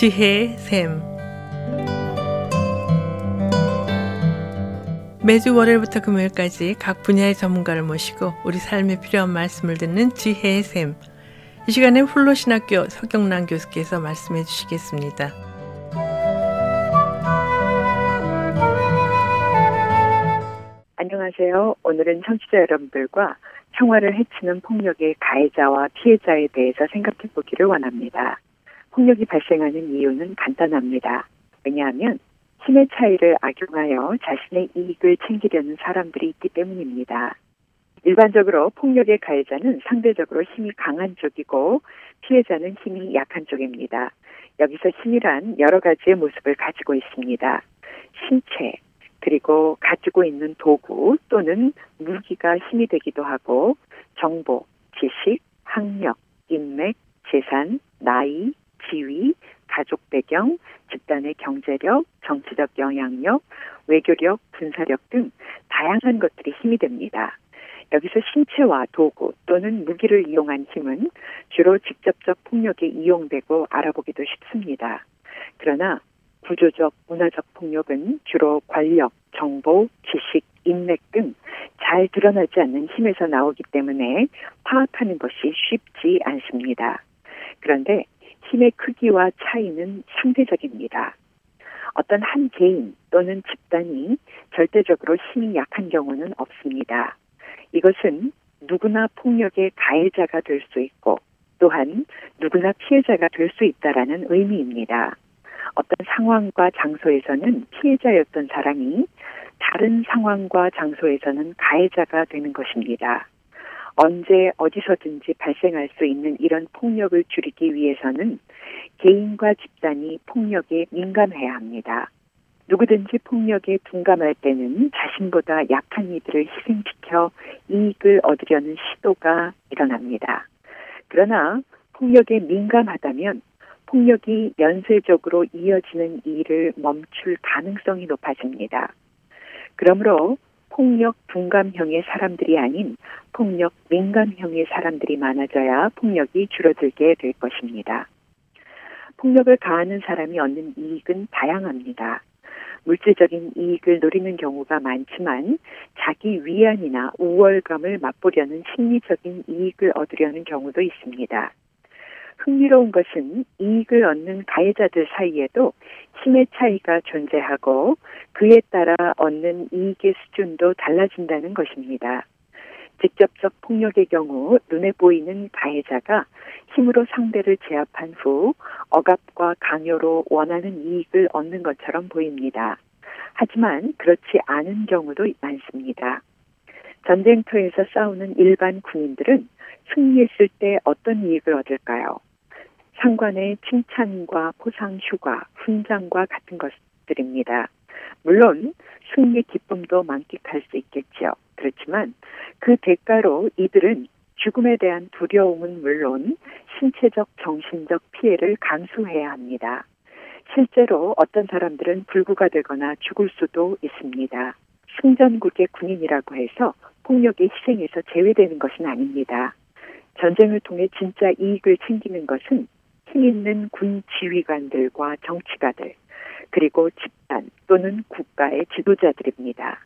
지혜의 샘 매주 월요일부터 금요일까지 각 분야의 전문가를 모시고 우리 삶에 필요한 말씀을 듣는 지혜의 샘. 이 시간에 훌로신학교 서경란 교수께서 말씀해 주시겠습니다. 안녕하세요. 오늘은 청취자 여러분들과 평화를 해치는 폭력의 가해자와 피해자에 대해서 생각해 보기를 원합니다. 폭력이 발생하는 이유는 간단합니다. 왜냐하면 힘의 차이를 악용하여 자신의 이익을 챙기려는 사람들이 있기 때문입니다. 일반적으로 폭력의 가해자는 상대적으로 힘이 강한 쪽이고 피해자는 힘이 약한 쪽입니다. 여기서 힘이란 여러 가지의 모습을 가지고 있습니다. 신체, 그리고 가지고 있는 도구 또는 무기가 힘이 되기도 하고 정보, 지식, 학력, 인맥, 재산, 나이, 지위, 가족 배경, 집단의 경제력, 정치적 영향력, 외교력, 군사력 등 다양한 것들이 힘이 됩니다. 여기서 신체와 도구 또는 무기를 이용한 힘은 주로 직접적 폭력에 이용되고 알아보기도 쉽습니다. 그러나 구조적, 문화적 폭력은 주로 권력, 정보, 지식, 인맥 등 잘 드러나지 않는 힘에서 나오기 때문에 파악하는 것이 쉽지 않습니다. 그런데 힘의 크기와 차이는 상대적입니다. 어떤 한 개인 또는 집단이 절대적으로 힘이 약한 경우는 없습니다. 이것은 누구나 폭력의 가해자가 될 수 있고 또한 누구나 피해자가 될 수 있다라는 의미입니다. 어떤 상황과 장소에서는 피해자였던 사람이 다른 상황과 장소에서는 가해자가 되는 것입니다. 언제 어디서든지 발생할 수 있는 이런 폭력을 줄이기 위해서는 개인과 집단이 폭력에 민감해야 합니다. 누구든지 폭력에 둔감할 때는 자신보다 약한 이들을 희생시켜 이익을 얻으려는 시도가 일어납니다. 그러나 폭력에 민감하다면 폭력이 연쇄적으로 이어지는 일을 멈출 가능성이 높아집니다. 그러므로 폭력 둔감형의 사람들이 아닌 폭력 민감형의 사람들이 많아져야 폭력이 줄어들게 될 것입니다. 폭력을 가하는 사람이 얻는 이익은 다양합니다. 물질적인 이익을 노리는 경우가 많지만 자기 위안이나 우월감을 맛보려는 심리적인 이익을 얻으려는 경우도 있습니다. 흥미로운 것은 이익을 얻는 가해자들 사이에도 힘의 차이가 존재하고 그에 따라 얻는 이익의 수준도 달라진다는 것입니다. 직접적 폭력의 경우 눈에 보이는 가해자가 힘으로 상대를 제압한 후 억압과 강요로 원하는 이익을 얻는 것처럼 보입니다. 하지만 그렇지 않은 경우도 많습니다. 전쟁터에서 싸우는 일반 군인들은 승리했을 때 어떤 이익을 얻을까요? 상관의 칭찬과 포상 휴가, 훈장과 같은 것들입니다. 물론 승리 기쁨도 만끽할 수 있겠죠. 그렇지만 그 대가로 이들은 죽음에 대한 두려움은 물론 신체적, 정신적 피해를 감수해야 합니다. 실제로 어떤 사람들은 불구가 되거나 죽을 수도 있습니다. 승전국의 군인이라고 해서 폭력의 희생에서 제외되는 것은 아닙니다. 전쟁을 통해 진짜 이익을 챙기는 것은 힘 있는 군 지휘관들과 정치가들, 그리고 집단 또는 국가의 지도자들입니다.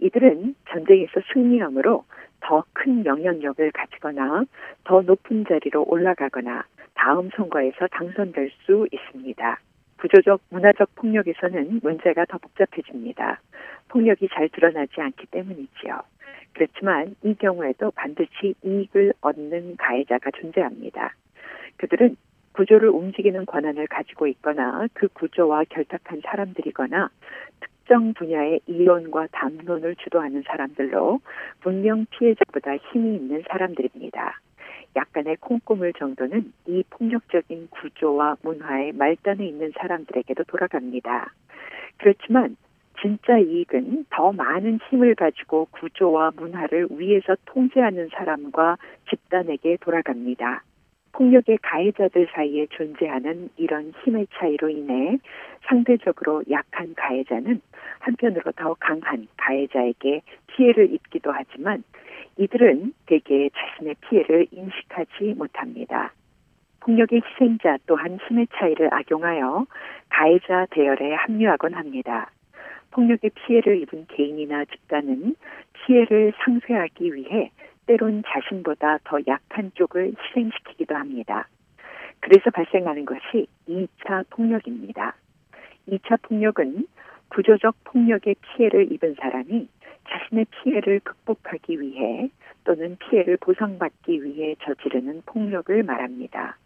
이들은 전쟁에서 승리함으로 더 큰 영향력을 가지거나 더 높은 자리로 올라가거나 다음 선거에서 당선될 수 있습니다. 구조적 문화적 폭력에서는 문제가 더 복잡해집니다. 폭력이 잘 드러나지 않기 때문이지요. 그렇지만 이 경우에도 반드시 이익을 얻는 가해자가 존재합니다. 그들은 구조를 움직이는 권한을 가지고 있거나 그 구조와 결탁한 사람들이거나 특정 분야의 이론과 담론을 주도하는 사람들로 분명 피해자보다 힘이 있는 사람들입니다. 약간의 콩고물 정도는 이 폭력적인 구조와 문화의 말단에 있는 사람들에게도 돌아갑니다. 그렇지만 진짜 이익은 더 많은 힘을 가지고 구조와 문화를 위에서 통제하는 사람과 집단에게 돌아갑니다. 폭력의 가해자들 사이에 존재하는 이런 힘의 차이로 인해 상대적으로 약한 가해자는 한편으로 더 강한 가해자에게 피해를 입기도 하지만 이들은 대개 자신의 피해를 인식하지 못합니다. 폭력의 희생자 또한 힘의 차이를 악용하여 가해자 대열에 합류하곤 합니다. 폭력의 피해를 입은 개인이나 집단은 피해를 상쇄하기 위해 때론 자신보다 더 약한 쪽을 희생시키기도 합니다. 그래서 발생하는 것이 2차 폭력입니다. 2차 폭력은 구조적 폭력의 피해를 입은 사람이 자신의 피해를 극복하기 위해 또는 피해를 보상받기 위해 저지르는 폭력을 말합니다.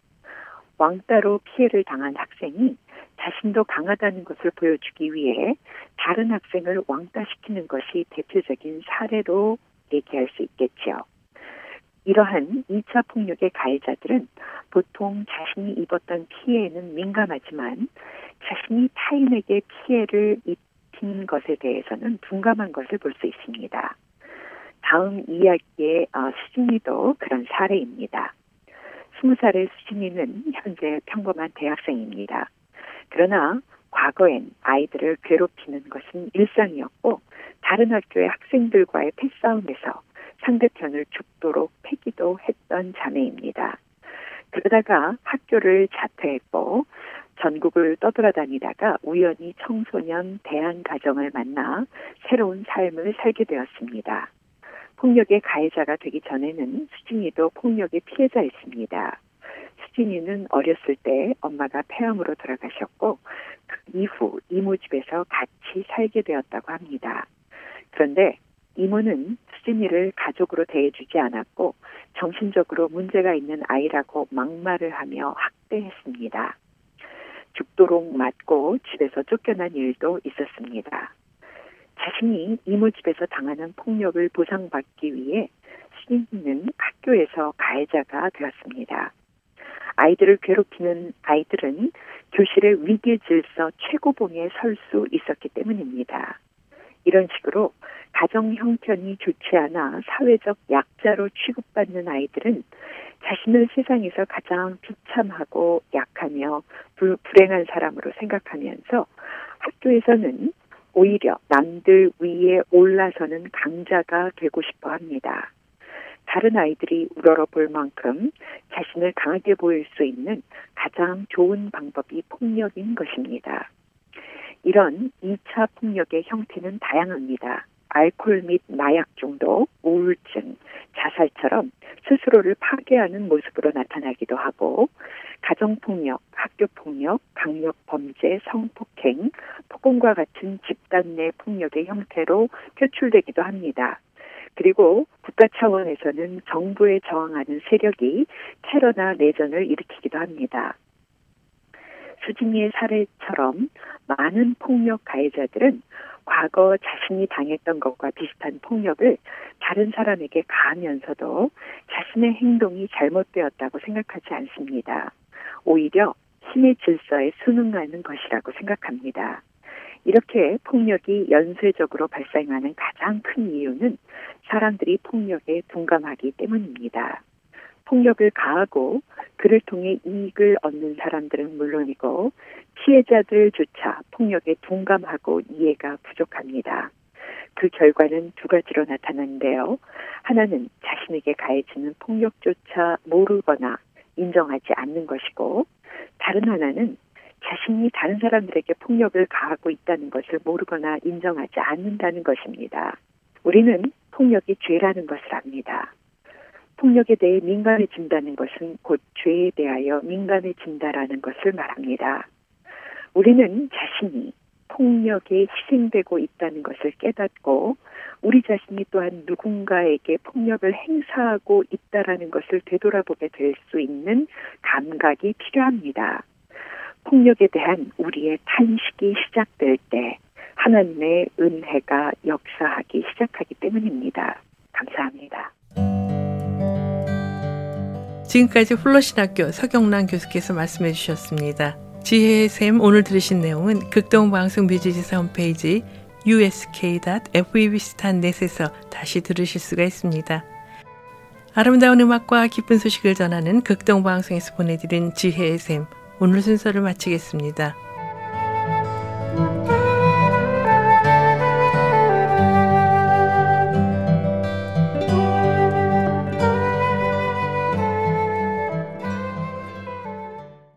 왕따로 피해를 당한 학생이 자신도 강하다는 것을 보여주기 위해 다른 학생을 왕따시키는 것이 대표적인 사례로 얘기할 수 있겠죠. 이러한 2차 폭력의 가해자들은 보통 자신이 입었던 피해에는 민감하지만 자신이 타인에게 피해를 입힌 것에 대해서는 둔감한 것을 볼 수 있습니다. 다음 이야기의 어, 수진이도 그런 사례입니다. 20살의 수진이는 현재 평범한 대학생입니다. 그러나 과거엔 아이들을 괴롭히는 것은 일상이었고 다른 학교의 학생들과의 패싸움에서 상대편을 죽도록 패기도 했던 자매입니다. 그러다가 학교를 자퇴했고 전국을 떠돌아다니다가 우연히 청소년 대안 가정을 만나 새로운 삶을 살게 되었습니다. 폭력의 가해자가 되기 전에는 수진이도 폭력의 피해자였습니다. 수진이는 어렸을 때 엄마가 폐암으로 돌아가셨고 그 이후 이모 집에서 같이 살게 되었다고 합니다. 그런데 이모는 수진이를 가족으로 대해주지 않았고 정신적으로 문제가 있는 아이라고 막말을 하며 학대했습니다. 죽도록 맞고 집에서 쫓겨난 일도 있었습니다. 자신이 이모 집에서 당하는 폭력을 보상받기 위해 수진이는 학교에서 가해자가 되었습니다. 아이들을 괴롭히는 아이들은 교실의 위계 질서 최고봉에 설 수 있었기 때문입니다. 이런 식으로 가정 형편이 좋지 않아 사회적 약자로 취급받는 아이들은 자신을 세상에서 가장 비참하고 약하며 불, 불행한 사람으로 생각하면서 학교에서는 오히려 남들 위에 올라서는 강자가 되고 싶어 합니다. 다른 아이들이 우러러 볼 만큼 자신을 강하게 보일 수 있는 가장 좋은 방법이 폭력인 것입니다. 이런 2차 폭력의 형태는 다양합니다. 알코올 및 마약 중독, 우울증, 자살처럼 스스로를 파괴하는 모습으로 나타나기도 하고 가정폭력, 학교폭력, 강력범죄, 성폭행, 폭언과 같은 집단 내 폭력의 형태로 표출되기도 합니다. 그리고 국가 차원에서는 정부에 저항하는 세력이 테러나 내전을 일으키기도 합니다. 수진이의 사례처럼 많은 폭력 가해자들은 과거 자신이 당했던 것과 비슷한 폭력을 다른 사람에게 가하면서도 자신의 행동이 잘못되었다고 생각하지 않습니다. 오히려 힘의 질서에 순응하는 것이라고 생각합니다. 이렇게 폭력이 연쇄적으로 발생하는 가장 큰 이유는 사람들이 폭력에 둔감하기 때문입니다. 폭력을 가하고 그를 통해 이익을 얻는 사람들은 물론이고 피해자들조차 폭력에 둔감하고 이해가 부족합니다. 그 결과는 두 가지로 나타나는데요. 하나는 자신에게 가해지는 폭력조차 모르거나 인정하지 않는 것이고 다른 하나는 자신이 다른 사람들에게 폭력을 가하고 있다는 것을 모르거나 인정하지 않는다는 것입니다. 우리는 폭력이 죄라는 것을 압니다. 폭력에 대해 민감해진다는 것은 곧 죄에 대하여 민감해진다라는 것을 말합니다. 우리는 자신이 폭력에 희생되고 있다는 것을 깨닫고 우리 자신이 또한 누군가에게 폭력을 행사하고 있다라는 것을 되돌아보게 될 수 있는 감각이 필요합니다. 폭력에 대한 우리의 탄식이 시작될 때 하나님의 은혜가 역사하기 시작하기 때문입니다. 감사합니다. 지금까지 훌러신학교 서경란 교수께서 말씀해 주셨습니다. 지혜의 샘 오늘 들으신 내용은 극동방송 뮤지지사 홈페이지 usk.febc.net에서 다시 들으실 수가 있습니다. 아름다운 음악과 기쁜 소식을 전하는 극동방송에서 보내드린 지혜의 샘 오늘 순서를 마치겠습니다.